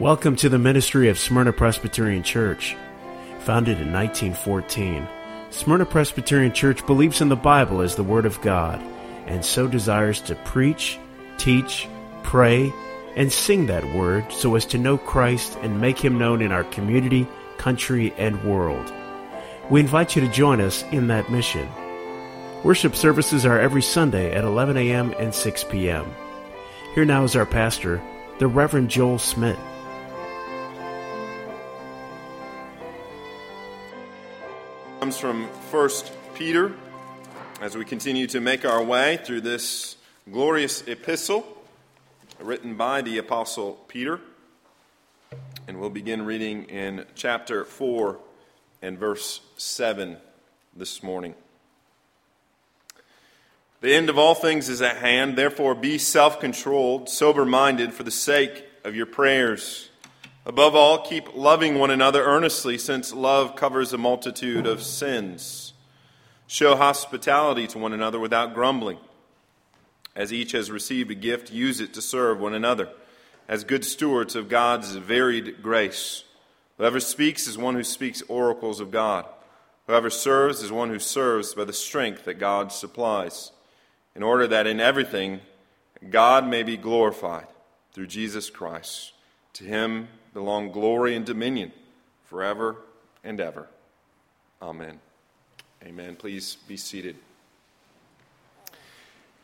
Welcome to the ministry of Smyrna Presbyterian Church. Founded in 1914, Smyrna Presbyterian Church believes in the Bible as the Word of God and so desires to preach, teach, pray, and sing that Word so as to know Christ and make Him known in our community, country, and world. We invite you to join us in that mission. Worship services are every Sunday at 11 a.m. and 6 p.m. Here now is our pastor, the Reverend Joel Smith. Comes from 1 Peter as we continue to make our way through this glorious epistle written by the Apostle Peter. And we'll begin reading in chapter 4 and verse 7 this morning. The end of all things is at hand, therefore be self controlled, sober minded for the sake of your prayers. Above all, keep loving one another earnestly, since love covers a multitude of sins. Show hospitality to one another without grumbling. As each has received a gift, use it to serve one another, as good stewards of God's varied grace. Whoever speaks is one who speaks oracles of God. Whoever serves is one who serves by the strength that God supplies, in order that in everything God may be glorified through Jesus Christ. To him belong glory and dominion forever and ever. Amen. Amen. Please be seated.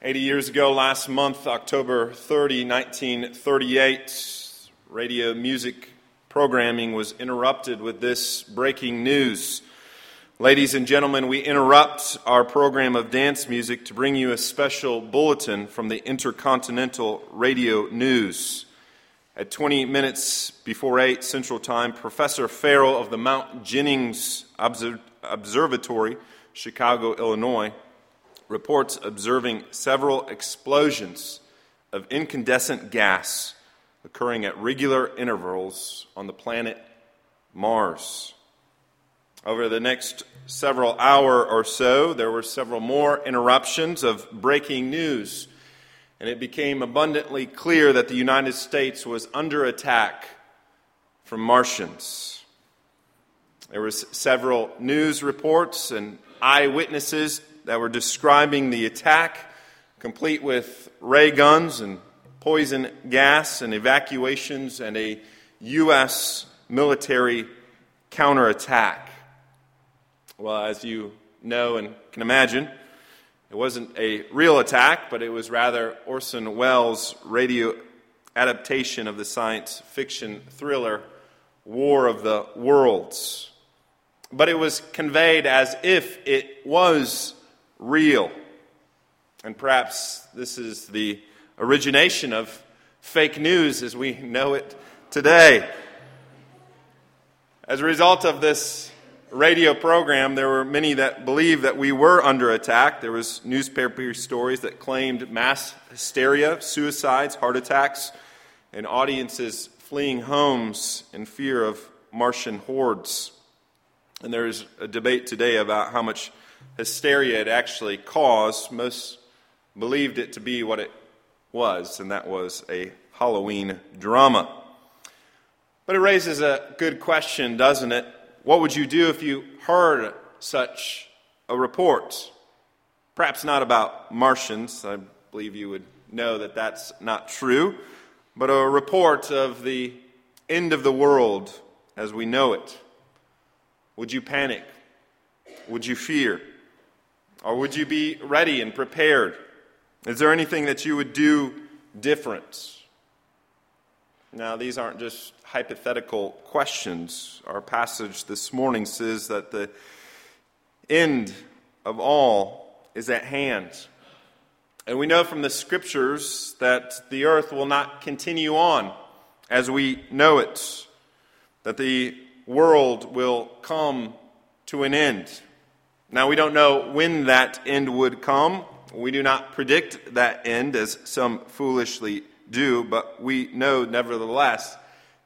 80 years ago, last month, October 30, 1938, radio music programming was interrupted with this breaking news. Ladies and gentlemen, we interrupt our program of dance music to bring you a special bulletin from the Intercontinental Radio News. At 20 minutes before 8 Central Time, Professor Farrell of the Mount Jennings Observatory, Chicago, Illinois, reports observing several explosions of incandescent gas occurring at regular intervals on the planet Mars. Over the next several hour or so, there were several more interruptions of breaking news and it became abundantly clear that the United States was under attack from Martians. There were several news reports and eyewitnesses that were describing the attack, complete with ray guns and poison gas and evacuations and a U.S. military counterattack. Well, as you know and can imagine, it wasn't a real attack, but it was rather Orson Welles' radio adaptation of the science fiction thriller War of the Worlds. But it was conveyed as if it was real. And perhaps this is the origination of fake news as we know it today. As a result of this radio program, there were many that believed that we were under attack. There was newspaper stories that claimed mass hysteria, suicides, heart attacks, and audiences fleeing homes in fear of Martian hordes. And there's a debate today about how much hysteria it actually caused. Most believed it to be what it was, and that was a Halloween drama. But it raises a good question, doesn't it? What would you do if you heard such a report? Perhaps not about Martians. I believe you would know that that's not true. But a report of the end of the world as we know it. Would you panic? Would you fear? Or would you be ready and prepared? Is there anything that you would do different? Now, these aren't just hypothetical questions. Our passage this morning says that the end of all is at hand. And we know from the scriptures that the earth will not continue on as we know it, that the world will come to an end. Now, we don't know when that end would come. We do not predict that end as some foolishly do, but we know nevertheless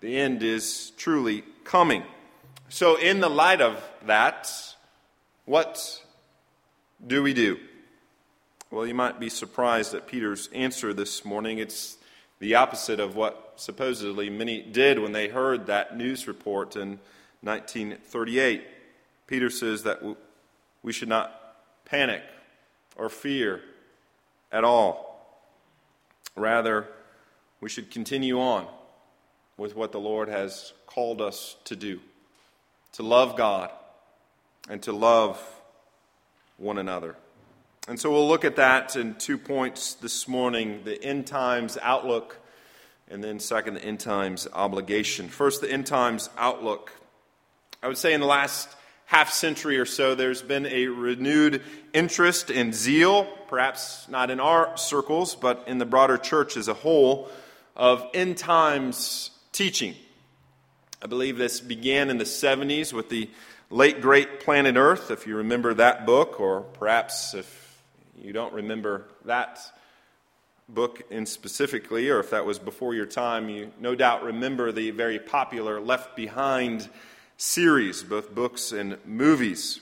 the end is truly coming. So, in the light of that, what do we do? Well, you might be surprised at Peter's answer this morning. It's the opposite of what supposedly many did when they heard that news report in 1938. Peter says that we should not panic or fear at all. Rather, we should continue on with what the Lord has called us to do to love God and to love one another. And so we'll look at that in two points this morning the end times outlook, and then second, the end times obligation. First, the end times outlook. I would say in the last half century or so, there's been a renewed interest and zeal, perhaps not in our circles, but in the broader church as a whole, of end times teaching. I believe this began in the 70s with the late great Planet Earth, if you remember that book, or perhaps if you don't remember that book in specifically, or if that was before your time, you no doubt remember the very popular Left Behind series, both books and movies.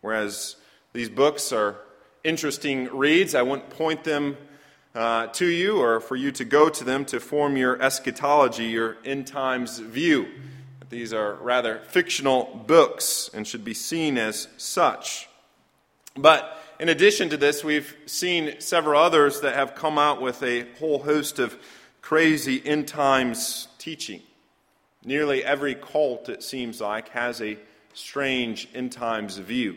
Whereas these books are interesting reads, I wouldn't point them uh, to you or for you to go to them to form your eschatology, your end times view. These are rather fictional books and should be seen as such. But in addition to this, we've seen several others that have come out with a whole host of crazy end times teaching. Nearly every cult, it seems like, has a strange end times view.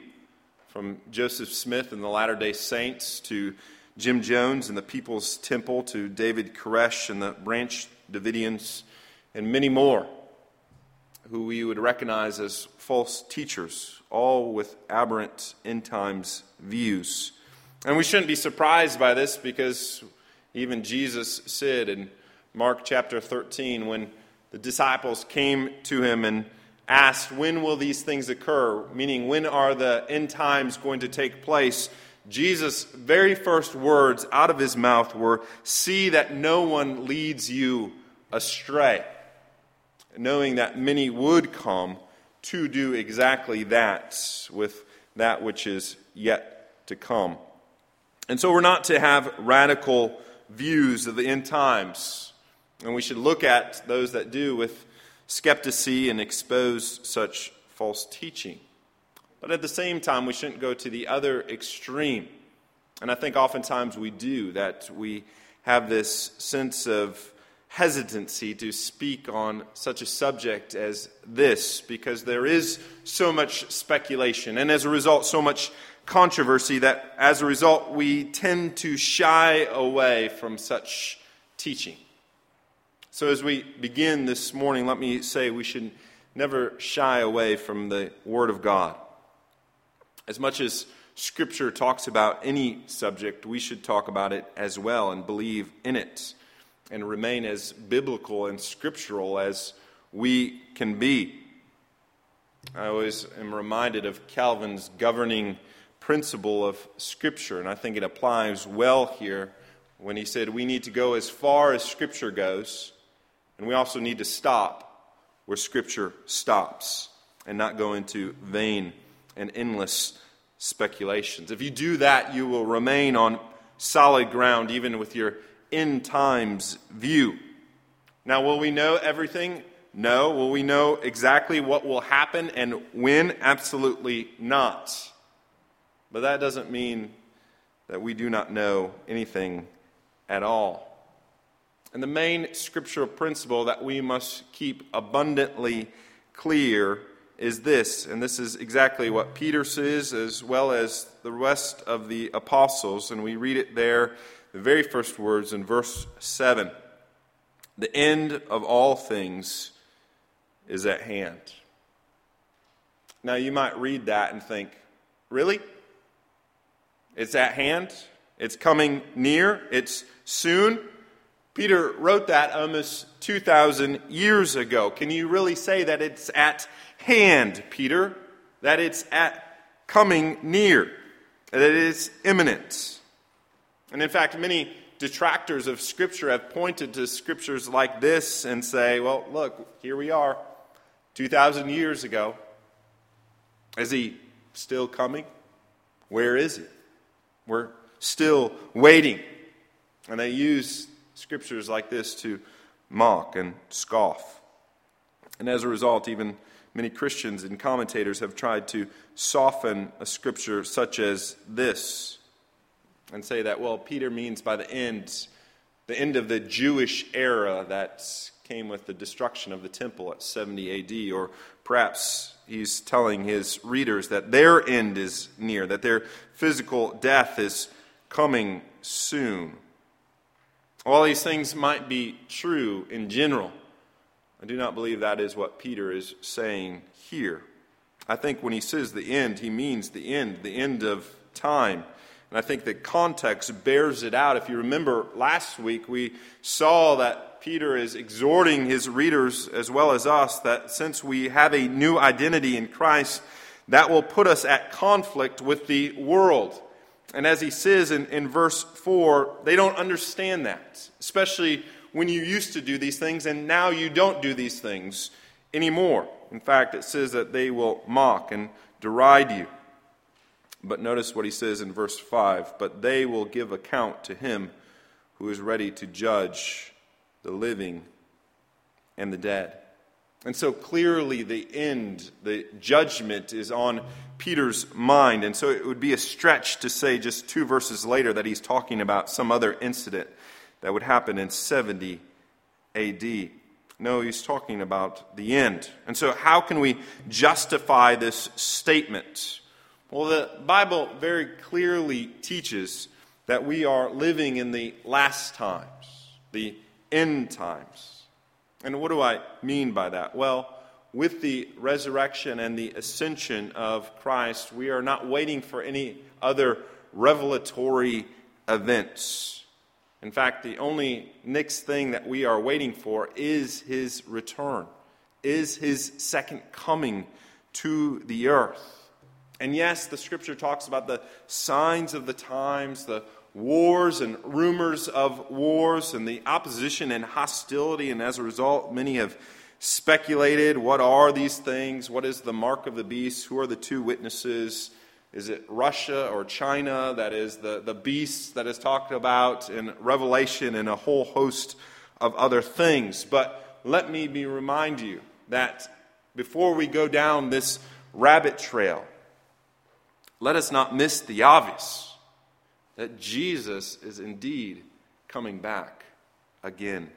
From Joseph Smith and the Latter day Saints to Jim Jones and the People's Temple to David Koresh and the Branch Davidians and many more who we would recognize as false teachers, all with aberrant end times views. And we shouldn't be surprised by this because even Jesus said in Mark chapter 13, when the disciples came to him and asked, When will these things occur? Meaning, when are the end times going to take place? Jesus' very first words out of his mouth were, See that no one leads you astray knowing that many would come to do exactly that with that which is yet to come. And so we're not to have radical views of the end times. And we should look at those that do with skepticism and expose such false teaching. But at the same time, we shouldn't go to the other extreme. And I think oftentimes we do, that we have this sense of hesitancy to speak on such a subject as this because there is so much speculation and as a result so much controversy that as a result we tend to shy away from such teaching. So as we begin this morning, let me say we should never shy away from the Word of God. As much as Scripture talks about any subject, we should talk about it as well and believe in it and remain as biblical and scriptural as we can be. I always am reminded of Calvin's governing principle of Scripture, and I think it applies well here when he said we need to go as far as Scripture goes, and we also need to stop where Scripture stops and not go into vain and endless speculations. If you do that, you will remain on solid ground even with your end times view. Now, will we know everything? No. Will we know exactly what will happen and when? Absolutely not. But that doesn't mean that we do not know anything at all. And the main scriptural principle that we must keep abundantly clear is this, and this is exactly what Peter says as well as the rest of the apostles, and we read it there the very first words in verse 7 The end of all things is at hand. Now, you might read that and think, really? It's at hand? It's coming near? It's soon? Peter wrote that almost 2,000 years ago. Can you really say that it's at hand, Peter? That it's at coming near? That it is imminent? And in fact, many detractors of Scripture have pointed to scriptures like this and say, well, look, here we are, 2,000 years ago. Is he still coming? Where is he? We're still waiting. And they use scriptures like this to mock and scoff. And as a result, even many Christians and commentators have tried to soften a scripture such as this and say that, well, Peter means by the end, the end of the Jewish era that came with the destruction of the temple at 70 AD, or perhaps he's telling his readers that their end is near, that their physical death is coming soon. All these things might be true in general. I do not believe that is what Peter is saying here. I think when he says the end, he means the end, the end of time. And I think the context bears it out. If you remember last week, we saw that Peter is exhorting his readers as well as us that since we have a new identity in Christ, that will put us at conflict with the world. And as he says in, in verse 4, they don't understand that, especially when you used to do these things and now you don't do these things anymore. In fact, it says that they will mock and deride you. But notice what he says in verse 5 But they will give account to him who is ready to judge the living, and the dead. And so clearly, the end, the judgment is on Peter's mind. And so it would be a stretch to say just two verses later that he's talking about some other incident that would happen in 70 AD. No, he's talking about the end. And so, how can we justify this statement? Well, the Bible very clearly teaches that we are living in the last times, the end times. And what do I mean by that? Well, with the resurrection and the ascension of Christ, we are not waiting for any other revelatory events. In fact, the only next thing that we are waiting for is his return, is his second coming to the earth. And yes, the scripture talks about the signs of the times, the wars and rumors of wars and the opposition and hostility. And as a result, many have speculated what are these things? What is the mark of the beast? Who are the two witnesses? Is it Russia or China that is the, the beast that is talked about in Revelation and a whole host of other things? But let me be remind you that before we go down this rabbit trail, let us not miss the obvious that Jesus is indeed coming back again.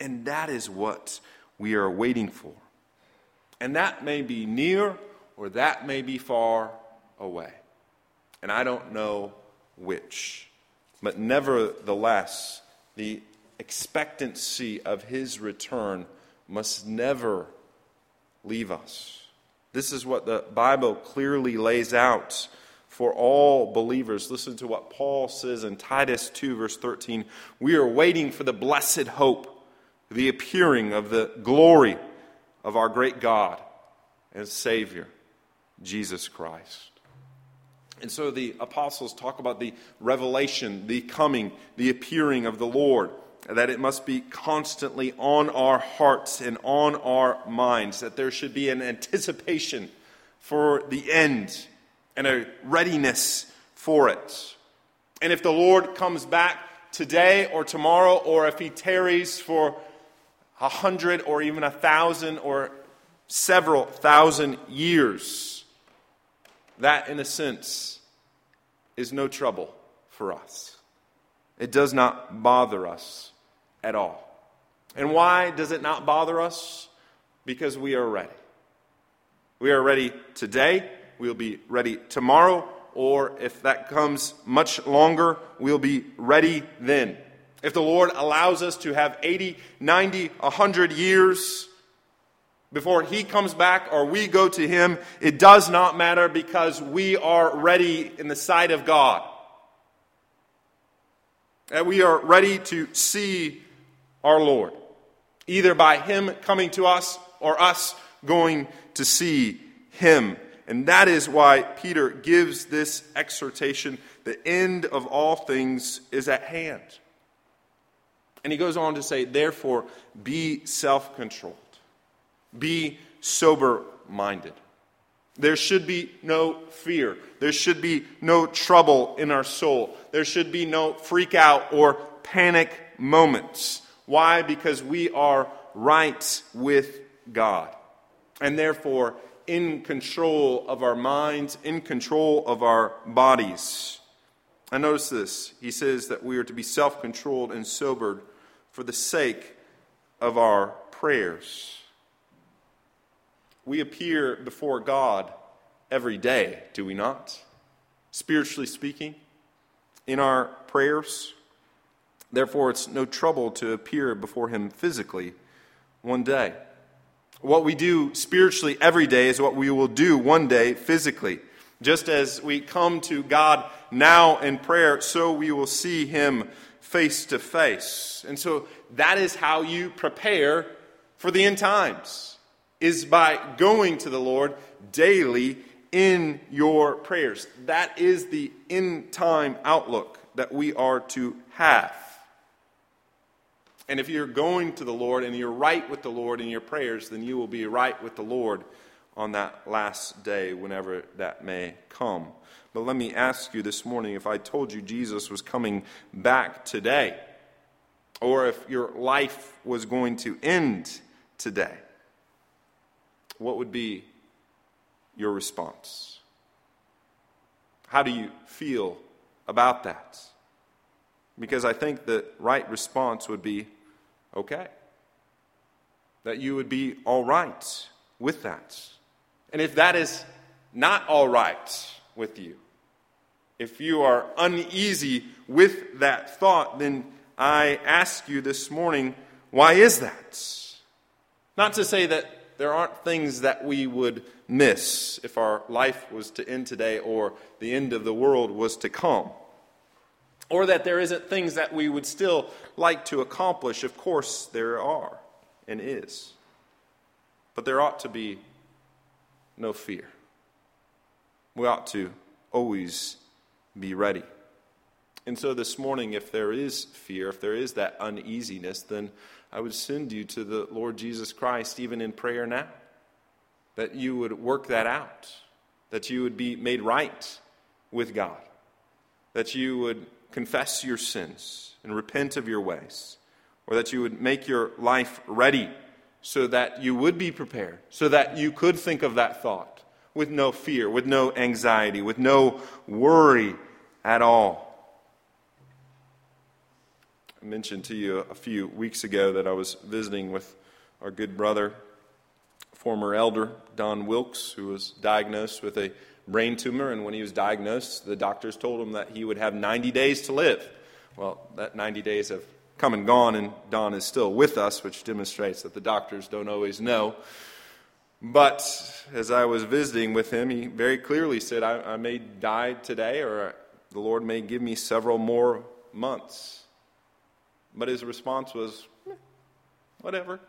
And that is what we are waiting for. And that may be near or that may be far away. And I don't know which. But nevertheless, the expectancy of his return must never leave us. This is what the Bible clearly lays out for all believers. Listen to what Paul says in Titus 2, verse 13. We are waiting for the blessed hope, the appearing of the glory of our great God and Savior, Jesus Christ. And so the apostles talk about the revelation, the coming, the appearing of the Lord, that it must be constantly on our hearts and on our minds, that there should be an anticipation for the end and a readiness for it. And if the Lord comes back today or tomorrow, or if he tarries for a hundred or even a thousand or several thousand years, that in a sense is no trouble for us. It does not bother us at all. And why does it not bother us? Because we are ready. We are ready today we'll be ready tomorrow, or if that comes much longer, we'll be ready then. If the Lord allows us to have 80, 90, 100 years before He comes back or we go to Him, it does not matter because we are ready in the sight of God. And we are ready to see our Lord, either by Him coming to us or us going to see Him. And that is why Peter gives this exhortation the end of all things is at hand. And he goes on to say, therefore, be self controlled, be sober minded. There should be no fear. There should be no trouble in our soul. There should be no freak out or panic moments. Why? Because we are right with God. And therefore, in control of our minds, in control of our bodies. I notice this. He says that we are to be self controlled and sobered for the sake of our prayers. We appear before God every day, do we not? Spiritually speaking, in our prayers. Therefore, it's no trouble to appear before Him physically one day. What we do spiritually every day is what we will do one day physically. Just as we come to God now in prayer, so we will see Him face to face. And so that is how you prepare for the end times, is by going to the Lord daily in your prayers. That is the end time outlook that we are to have. And if you're going to the Lord and you're right with the Lord in your prayers, then you will be right with the Lord on that last day, whenever that may come. But let me ask you this morning if I told you Jesus was coming back today, or if your life was going to end today, what would be your response? How do you feel about that? Because I think the right response would be okay. That you would be all right with that. And if that is not all right with you, if you are uneasy with that thought, then I ask you this morning, why is that? Not to say that there aren't things that we would miss if our life was to end today or the end of the world was to come or that there isn't things that we would still like to accomplish. Of course, there are and is. But there ought to be no fear. We ought to always be ready. And so this morning, if there is fear, if there is that uneasiness, then I would send you to the Lord Jesus Christ, even in prayer now, that you would work that out, that you would be made right with God, that you would confess your sins and repent of your ways, or that you would make your life ready so that you would be prepared, so that you could think of that thought with no fear, with no anxiety, with no worry at all. Mentioned to you a few weeks ago that I was visiting with our good brother, former elder Don Wilkes, who was diagnosed with a brain tumor, and when he was diagnosed, the doctors told him that he would have 90 days to live. Well, that 90 days have come and gone, and Don is still with us, which demonstrates that the doctors don't always know. But as I was visiting with him, he very clearly said, I, I may die today, or the Lord may give me several more months. But his response was, whatever.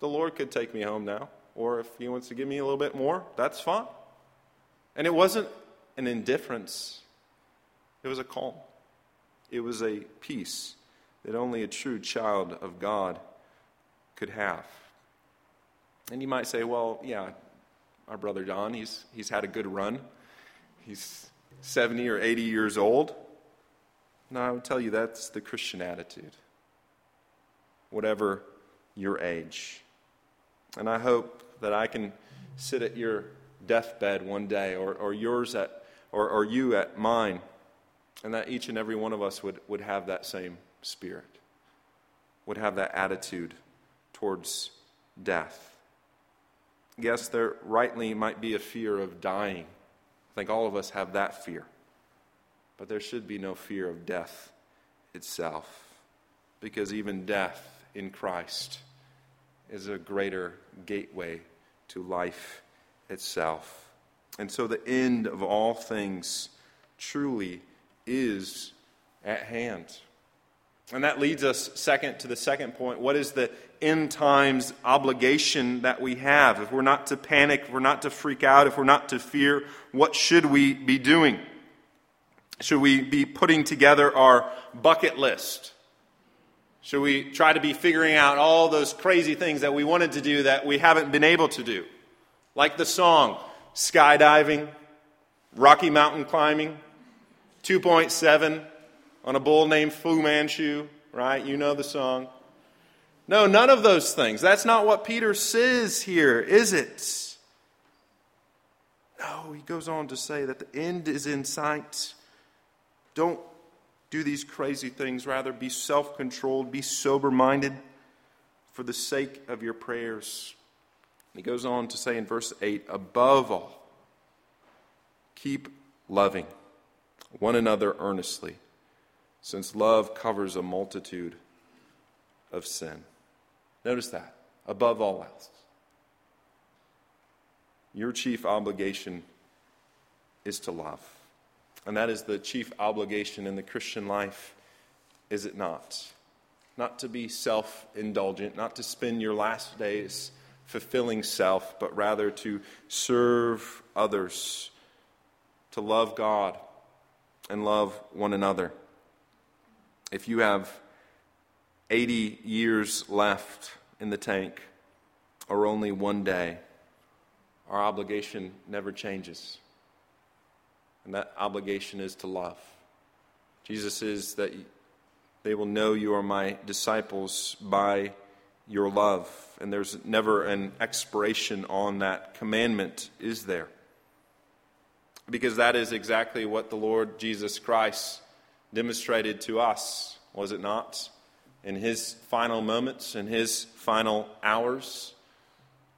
The Lord could take me home now or if he wants to give me a little bit more, that's fine. And it wasn't an indifference, it was a calm. It was a peace that only a true child of God could have. And you might say, well, yeah, our brother Don, he's, he's had a good run. He's 70 or 80 years old. No, I would tell you that's the Christian attitude, whatever your age. And I hope that I can sit at your deathbed one day, or, or yours at, or, or you at mine, and that each and every one of us would, would have that same spirit, would have that attitude towards death. Yes, there rightly might be a fear of dying. I think all of us have that fear. But there should be no fear of death itself, because even death in Christ is a greater gateway to life itself. And so the end of all things truly is at hand. And that leads us second to the second point. What is the end times obligation that we have? If we're not to panic, if we're not to freak out, if we're not to fear, what should we be doing? Should we be putting together our bucket list? Should we try to be figuring out all those crazy things that we wanted to do that we haven't been able to do? Like the song, skydiving, Rocky Mountain climbing, 2.7, on a bull named Fu Manchu, right? You know the song. No, none of those things. That's not what Peter says here, is it? No, he goes on to say that the end is in sight. Don't do these crazy things. Rather, be self controlled, be sober minded for the sake of your prayers. He goes on to say in verse 8 above all, keep loving one another earnestly, since love covers a multitude of sin. Notice that, above all else. Your chief obligation is to love. And that is the chief obligation in the Christian life, is it not? Not to be self indulgent, not to spend your last days fulfilling self, but rather to serve others, to love God and love one another. If you have 80 years left in the tank, or only one day, our obligation never changes. And that obligation is to love. Jesus says that they will know you are my disciples by your love. And there's never an expiration on that commandment, is there? Because that is exactly what the Lord Jesus Christ demonstrated to us, was it not? In his final moments, in his final hours.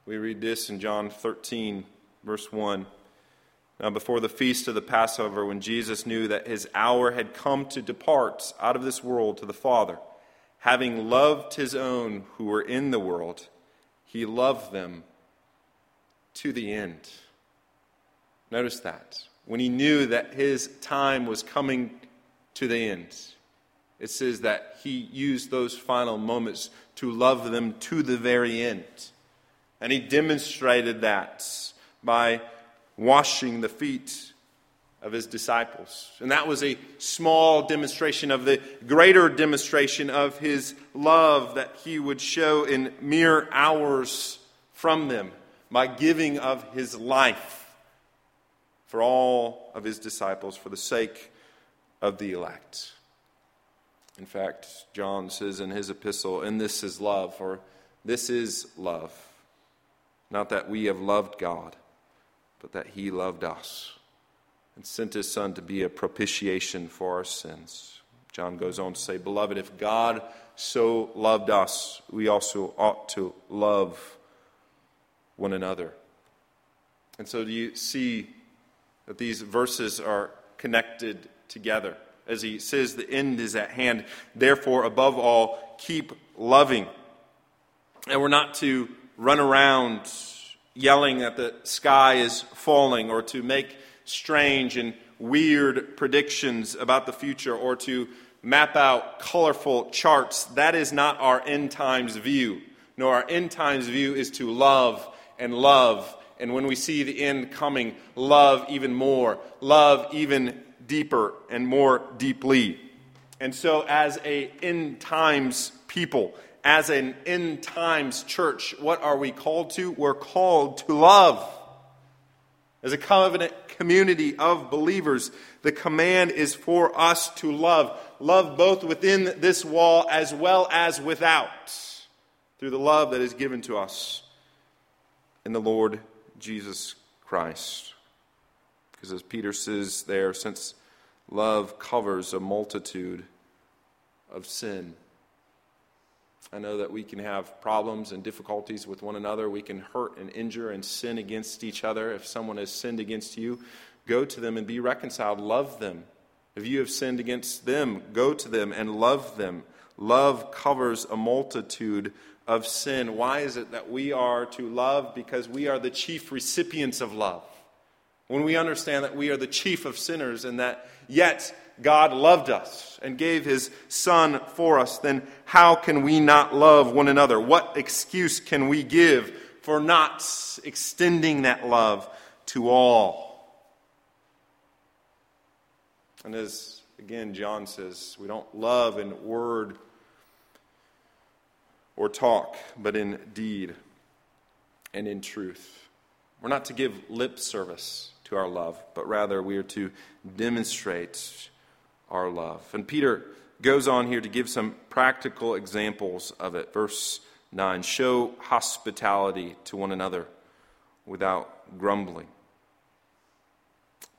We read this in John 13, verse 1. Now, before the feast of the Passover, when Jesus knew that his hour had come to depart out of this world to the Father, having loved his own who were in the world, he loved them to the end. Notice that. When he knew that his time was coming to the end, it says that he used those final moments to love them to the very end. And he demonstrated that by washing the feet of his disciples. And that was a small demonstration of the greater demonstration of his love that he would show in mere hours from them by giving of his life for all of his disciples for the sake of the elect. In fact, John says in his epistle, and this is love, or this is love. Not that we have loved God but that he loved us and sent his son to be a propitiation for our sins. John goes on to say, Beloved, if God so loved us, we also ought to love one another. And so, do you see that these verses are connected together? As he says, the end is at hand. Therefore, above all, keep loving. And we're not to run around yelling that the sky is falling or to make strange and weird predictions about the future or to map out colorful charts. That is not our end times view. No, our end times view is to love and love. And when we see the end coming, love even more, love even deeper and more deeply. And so, as a end times people, as an end times church, what are we called to? We're called to love. As a covenant community of believers, the command is for us to love. Love both within this wall as well as without, through the love that is given to us in the Lord Jesus Christ. Because as Peter says there, since love covers a multitude of sin, I know that we can have problems and difficulties with one another. We can hurt and injure and sin against each other. If someone has sinned against you, go to them and be reconciled. Love them. If you have sinned against them, go to them and love them. Love covers a multitude of sin. Why is it that we are to love? Because we are the chief recipients of love. When we understand that we are the chief of sinners and that yet God loved us and gave his Son for us, then how can we not love one another? What excuse can we give for not extending that love to all? And as again John says, we don't love in word or talk, but in deed and in truth. We're not to give lip service to our love, but rather we are to demonstrate our love. And Peter goes on here to give some practical examples of it. Verse 9 Show hospitality to one another without grumbling.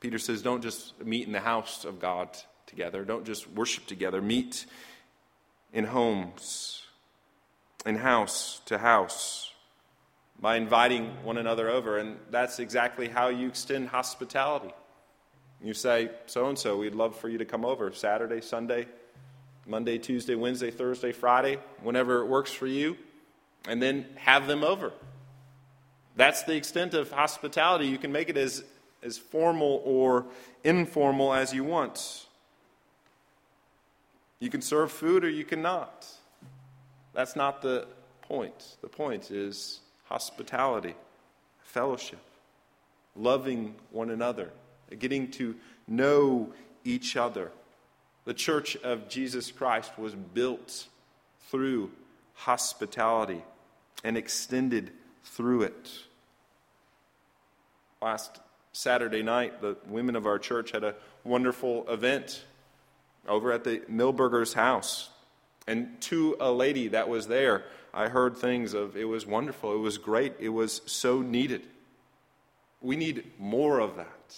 Peter says, Don't just meet in the house of God together, don't just worship together, meet in homes, in house to house by inviting one another over. And that's exactly how you extend hospitality. You say, so and so, we'd love for you to come over Saturday, Sunday, Monday, Tuesday, Wednesday, Thursday, Friday, whenever it works for you, and then have them over. That's the extent of hospitality. You can make it as, as formal or informal as you want. You can serve food or you cannot. That's not the point. The point is hospitality, fellowship, loving one another, getting to know each other. The church of Jesus Christ was built through hospitality and extended through it. Last Saturday night, the women of our church had a wonderful event over at the Milberger's house. And to a lady that was there, I heard things of it was wonderful, it was great, it was so needed. We need more of that,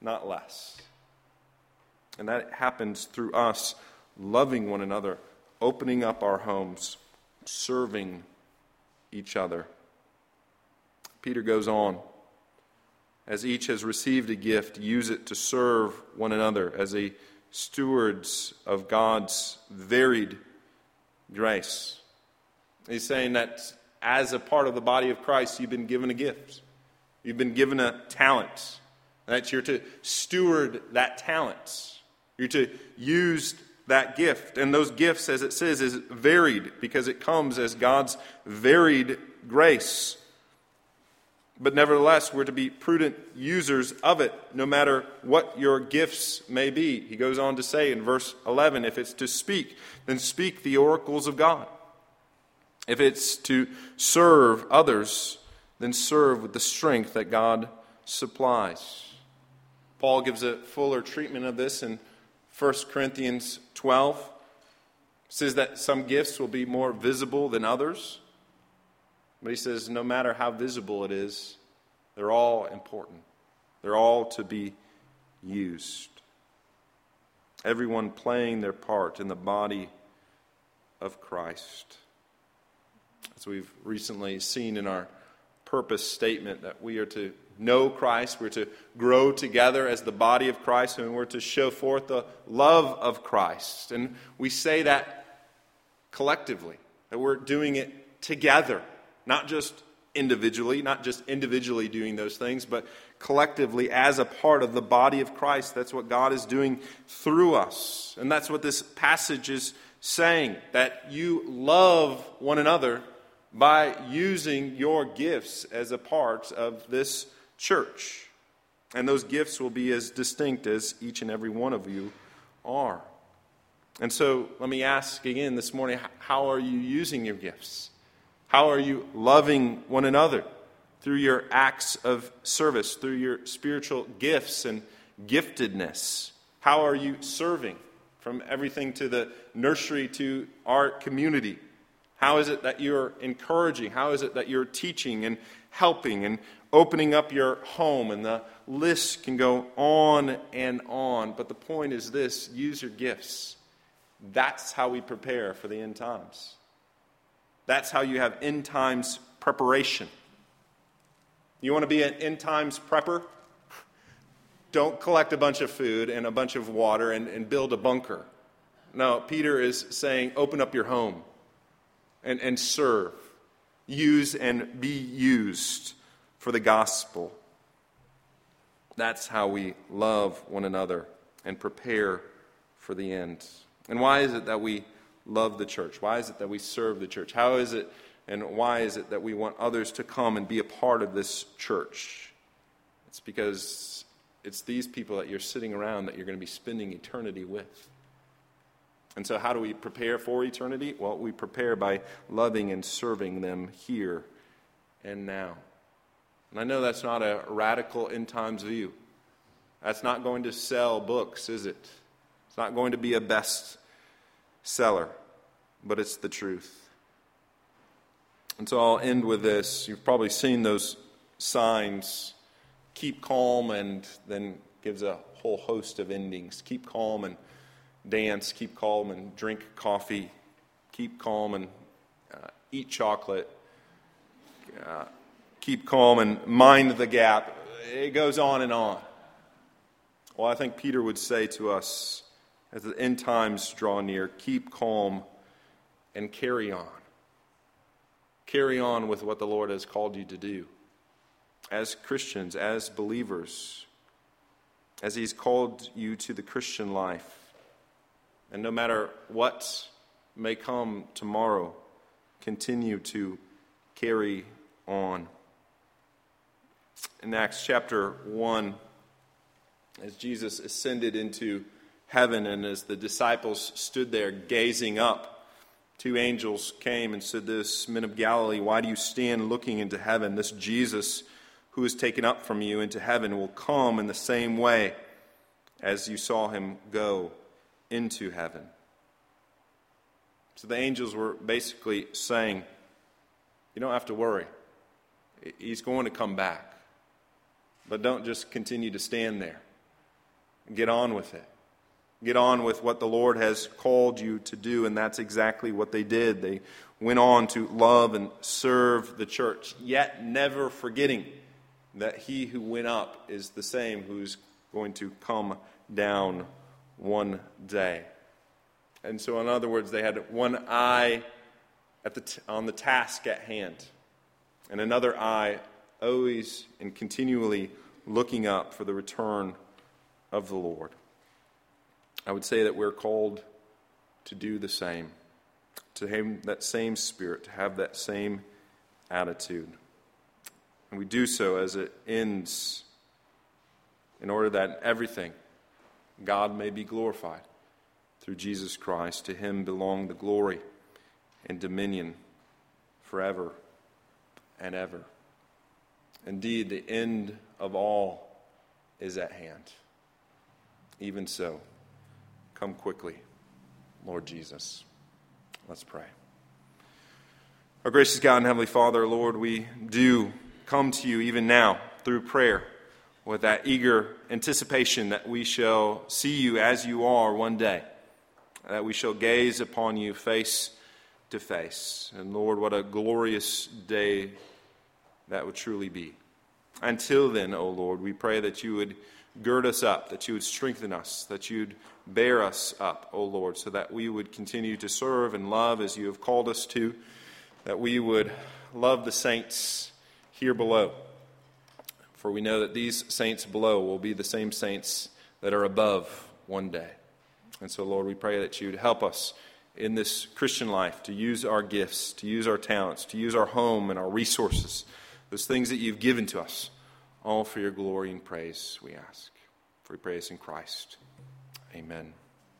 not less. And that happens through us loving one another, opening up our homes, serving each other. Peter goes on. As each has received a gift, use it to serve one another as a stewards of God's varied grace. He's saying that as a part of the body of Christ, you've been given a gift. You've been given a talent. And that you're to steward that talent. You're to use that gift. And those gifts, as it says, is varied because it comes as God's varied grace. But nevertheless, we're to be prudent users of it, no matter what your gifts may be. He goes on to say in verse 11 if it's to speak, then speak the oracles of God. If it's to serve others, then serve with the strength that God supplies. Paul gives a fuller treatment of this in 1 Corinthians 12. It says that some gifts will be more visible than others. But he says no matter how visible it is, they're all important. They're all to be used. Everyone playing their part in the body of Christ as we've recently seen in our purpose statement, that we are to know Christ, we're to grow together as the body of Christ, and we're to show forth the love of Christ. And we say that collectively, that we're doing it together, not just individually, not just individually doing those things, but collectively as a part of the body of Christ. That's what God is doing through us. And that's what this passage is saying that you love one another by using your gifts as a part of this church. And those gifts will be as distinct as each and every one of you are. And so let me ask again this morning how are you using your gifts? How are you loving one another through your acts of service, through your spiritual gifts and giftedness? How are you serving from everything to the nursery to our community? How is it that you're encouraging? How is it that you're teaching and helping and opening up your home? And the list can go on and on. But the point is this use your gifts. That's how we prepare for the end times. That's how you have end times preparation. You want to be an end times prepper? Don't collect a bunch of food and a bunch of water and, and build a bunker. No, Peter is saying, open up your home and, and serve, use and be used for the gospel. That's how we love one another and prepare for the end. And why is it that we love the church? Why is it that we serve the church? How is it and why is it that we want others to come and be a part of this church? It's because it's these people that you're sitting around that you're going to be spending eternity with. And so, how do we prepare for eternity? Well, we prepare by loving and serving them here and now. And I know that's not a radical end times view. That's not going to sell books, is it? It's not going to be a best seller, but it's the truth. And so I'll end with this. You've probably seen those signs keep calm, and then gives a whole host of endings. Keep calm and dance, keep calm and drink coffee, keep calm and uh, eat chocolate, uh, keep calm and mind the gap. It goes on and on. Well, I think Peter would say to us as the end times draw near keep calm and carry on. Carry on with what the Lord has called you to do. As Christians, as believers, as He's called you to the Christian life. And no matter what may come tomorrow, continue to carry on. In Acts chapter 1, as Jesus ascended into heaven and as the disciples stood there gazing up, two angels came and said, This, men of Galilee, why do you stand looking into heaven? This Jesus who is taken up from you into heaven will come in the same way as you saw him go into heaven. So the angels were basically saying, You don't have to worry. He's going to come back. But don't just continue to stand there. Get on with it. Get on with what the Lord has called you to do, and that's exactly what they did. They went on to love and serve the church, yet never forgetting that he who went up is the same who's going to come down one day. And so, in other words, they had one eye at the t- on the task at hand, and another eye always and continually looking up for the return of the Lord. I would say that we're called to do the same, to have that same spirit, to have that same attitude. And we do so as it ends in order that everything, God may be glorified through Jesus Christ. To him belong the glory and dominion forever and ever. Indeed, the end of all is at hand. Even so, come quickly, Lord Jesus. Let's pray. Our gracious God and Heavenly Father, Lord, we do come to you even now through prayer with that eager anticipation that we shall see you as you are one day, that we shall gaze upon you face to face. And Lord, what a glorious day that would truly be. Until then, O Lord, we pray that you would gird us up, that you would strengthen us, that you'd bear us up, O Lord, so that we would continue to serve and love as you have called us to, that we would love the saints here below. For we know that these saints below will be the same saints that are above one day. And so, Lord, we pray that you'd help us in this Christian life to use our gifts, to use our talents, to use our home and our resources, those things that you've given to us, all for your glory and praise, we ask. For we pray this in Christ. Amen.